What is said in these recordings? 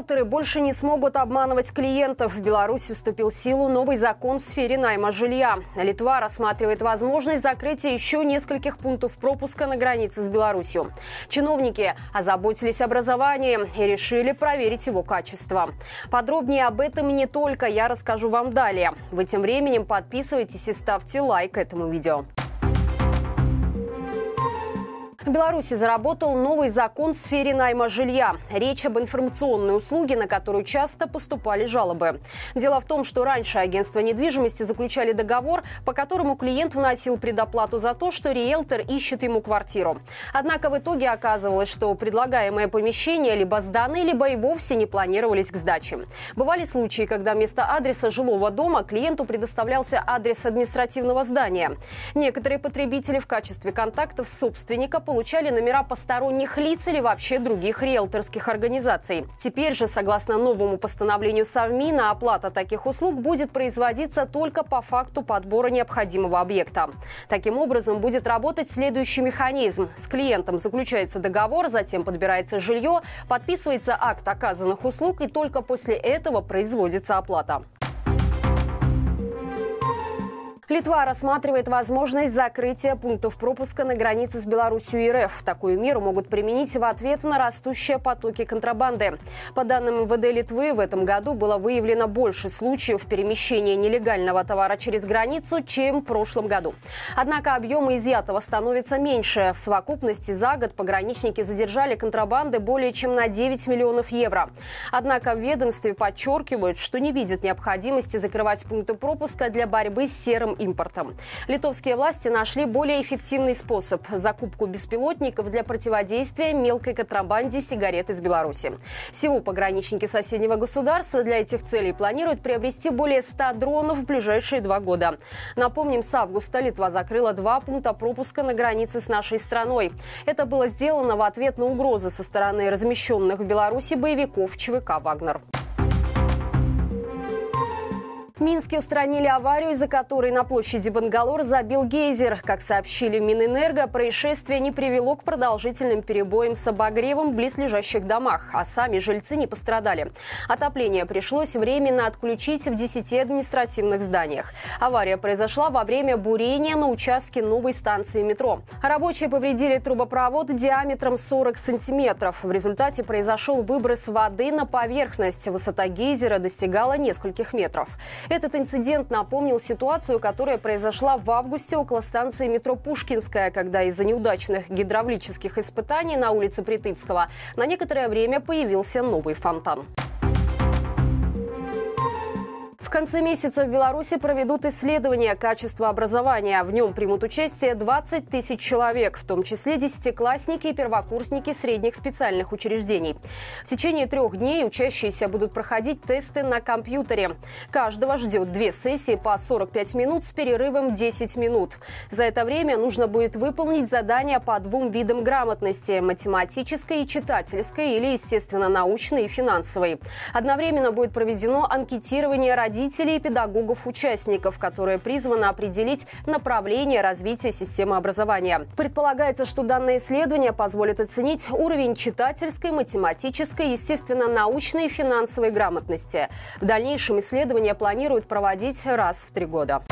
Риэлторы больше не смогут обманывать клиентов. В Беларуси вступил в силу новый закон в сфере найма жилья. Литва рассматривает возможность закрытия еще нескольких пунктов пропуска на границе с Беларусью. Чиновники озаботились образованием и решили проверить его качество. Подробнее об этом не только я расскажу вам далее. Вы тем временем подписывайтесь и ставьте лайк этому видео. В Беларуси заработал новый закон в сфере найма жилья. Речь об информационной услуге, на которую часто поступали жалобы. Дело в том, что раньше агентства недвижимости заключали договор, по которому клиент вносил предоплату за то, что риэлтор ищет ему квартиру. Однако в итоге оказывалось, что предлагаемые помещения либо сданы, либо и вовсе не планировались к сдаче. Бывали случаи, когда вместо адреса жилого дома клиенту предоставлялся адрес административного здания. Некоторые потребители в качестве контактов собственника получали номера посторонних лиц или вообще других риэлторских организаций. Теперь же, согласно новому постановлению Совмина, оплата таких услуг будет производиться только по факту подбора необходимого объекта. Таким образом, будет работать следующий механизм. С клиентом заключается договор, затем подбирается жилье, подписывается акт оказанных услуг и только после этого производится оплата. Литва рассматривает возможность закрытия пунктов пропуска на границе с Беларусью и РФ. Такую меру могут применить в ответ на растущие потоки контрабанды. По данным МВД Литвы, в этом году было выявлено больше случаев перемещения нелегального товара через границу, чем в прошлом году. Однако объемы изъятого становятся меньше. В совокупности за год пограничники задержали контрабанды более чем на 9 миллионов евро. Однако в ведомстве подчеркивают, что не видят необходимости закрывать пункты пропуска для борьбы с серым импортом. Литовские власти нашли более эффективный способ – закупку беспилотников для противодействия мелкой контрабанде сигарет из Беларуси. Всего пограничники соседнего государства для этих целей планируют приобрести более 100 дронов в ближайшие два года. Напомним, с августа Литва закрыла два пункта пропуска на границе с нашей страной. Это было сделано в ответ на угрозы со стороны размещенных в Беларуси боевиков ЧВК «Вагнер». Минске устранили аварию, из-за которой на площади Бангалор забил гейзер. Как сообщили Минэнерго, происшествие не привело к продолжительным перебоям с обогревом в близлежащих домах, а сами жильцы не пострадали. Отопление пришлось временно отключить в 10 административных зданиях. Авария произошла во время бурения на участке новой станции метро. Рабочие повредили трубопровод диаметром 40 сантиметров. В результате произошел выброс воды на поверхность. Высота гейзера достигала нескольких метров. Этот инцидент напомнил ситуацию, которая произошла в августе около станции метро Пушкинская, когда из-за неудачных гидравлических испытаний на улице Притыцкого на некоторое время появился новый фонтан. В конце месяца в Беларуси проведут исследование качества образования. В нем примут участие 20 тысяч человек, в том числе десятиклассники и первокурсники средних специальных учреждений. В течение трех дней учащиеся будут проходить тесты на компьютере. Каждого ждет две сессии по 45 минут с перерывом 10 минут. За это время нужно будет выполнить задания по двум видам грамотности – математической и читательской или, естественно, научной и финансовой. Одновременно будет проведено анкетирование родителей родителей и педагогов-участников, которое призвано определить направление развития системы образования. Предполагается, что данное исследование позволит оценить уровень читательской, математической, естественно-научной и финансовой грамотности. В дальнейшем исследования планируют проводить раз в три года.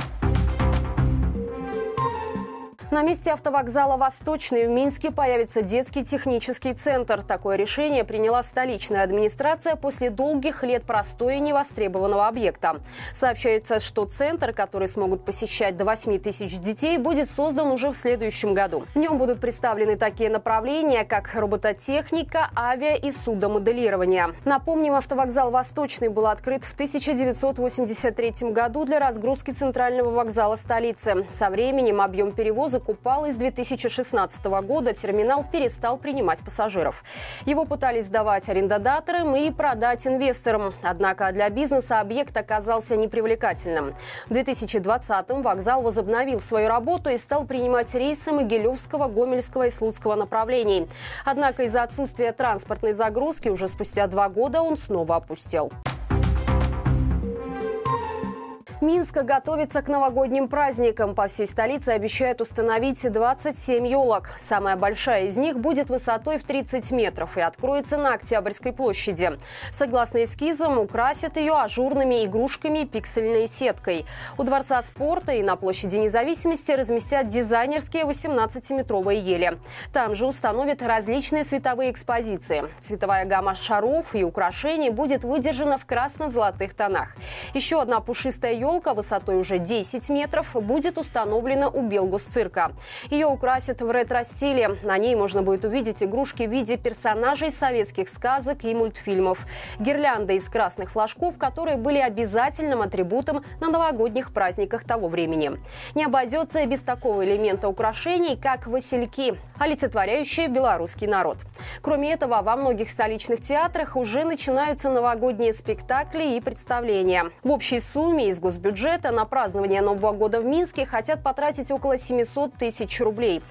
На месте автовокзала «Восточный» в Минске появится детский технический центр. Такое решение приняла столичная администрация после долгих лет простоя невостребованного объекта. Сообщается, что центр, который смогут посещать до 8 тысяч детей, будет создан уже в следующем году. В нем будут представлены такие направления, как робототехника, авиа и судомоделирование. Напомним, автовокзал «Восточный» был открыт в 1983 году для разгрузки центрального вокзала столицы. Со временем объем перевозок закупал и с 2016 года терминал перестал принимать пассажиров. Его пытались сдавать арендодаторам и продать инвесторам. Однако для бизнеса объект оказался непривлекательным. В 2020-м вокзал возобновил свою работу и стал принимать рейсы Могилевского, Гомельского и Слуцкого направлений. Однако из-за отсутствия транспортной загрузки уже спустя два года он снова опустел. Минск готовится к новогодним праздникам. По всей столице обещают установить 27 елок. Самая большая из них будет высотой в 30 метров и откроется на Октябрьской площади. Согласно эскизам, украсят ее ажурными игрушками и пиксельной сеткой. У Дворца спорта и на площади независимости разместят дизайнерские 18-метровые ели. Там же установят различные световые экспозиции. Цветовая гамма шаров и украшений будет выдержана в красно-золотых тонах. Еще одна пушистая елка елка высотой уже 10 метров будет установлена у Белгусцирка. Ее украсят в ретро-стиле. На ней можно будет увидеть игрушки в виде персонажей советских сказок и мультфильмов. Гирлянды из красных флажков, которые были обязательным атрибутом на новогодних праздниках того времени. Не обойдется без такого элемента украшений, как васильки, олицетворяющие белорусский народ. Кроме этого, во многих столичных театрах уже начинаются новогодние спектакли и представления. В общей сумме из гос госбюджета на празднование Нового года в Минске хотят потратить около 700 тысяч рублей.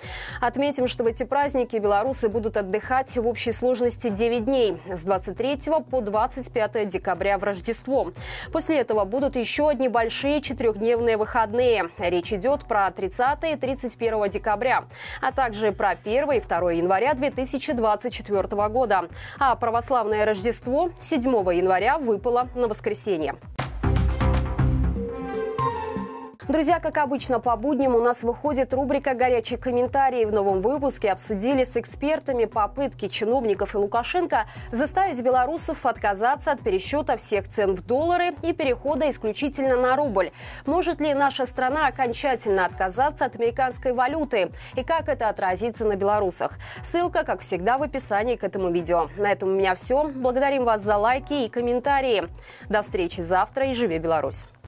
Отметим, что в эти праздники белорусы будут отдыхать в общей сложности 9 дней с 23 по 25 декабря в Рождество. После этого будут еще одни большие четырехдневные выходные. Речь идет про 30 и 31 декабря, а также про 1 и 2 января 2024 года. А православное Рождество 7 января выпало на воскресенье. Друзья, как обычно, по будням у нас выходит рубрика «Горячие комментарии». В новом выпуске обсудили с экспертами попытки чиновников и Лукашенко заставить белорусов отказаться от пересчета всех цен в доллары и перехода исключительно на рубль. Может ли наша страна окончательно отказаться от американской валюты? И как это отразится на белорусах? Ссылка, как всегда, в описании к этому видео. На этом у меня все. Благодарим вас за лайки и комментарии. До встречи завтра и живи Беларусь!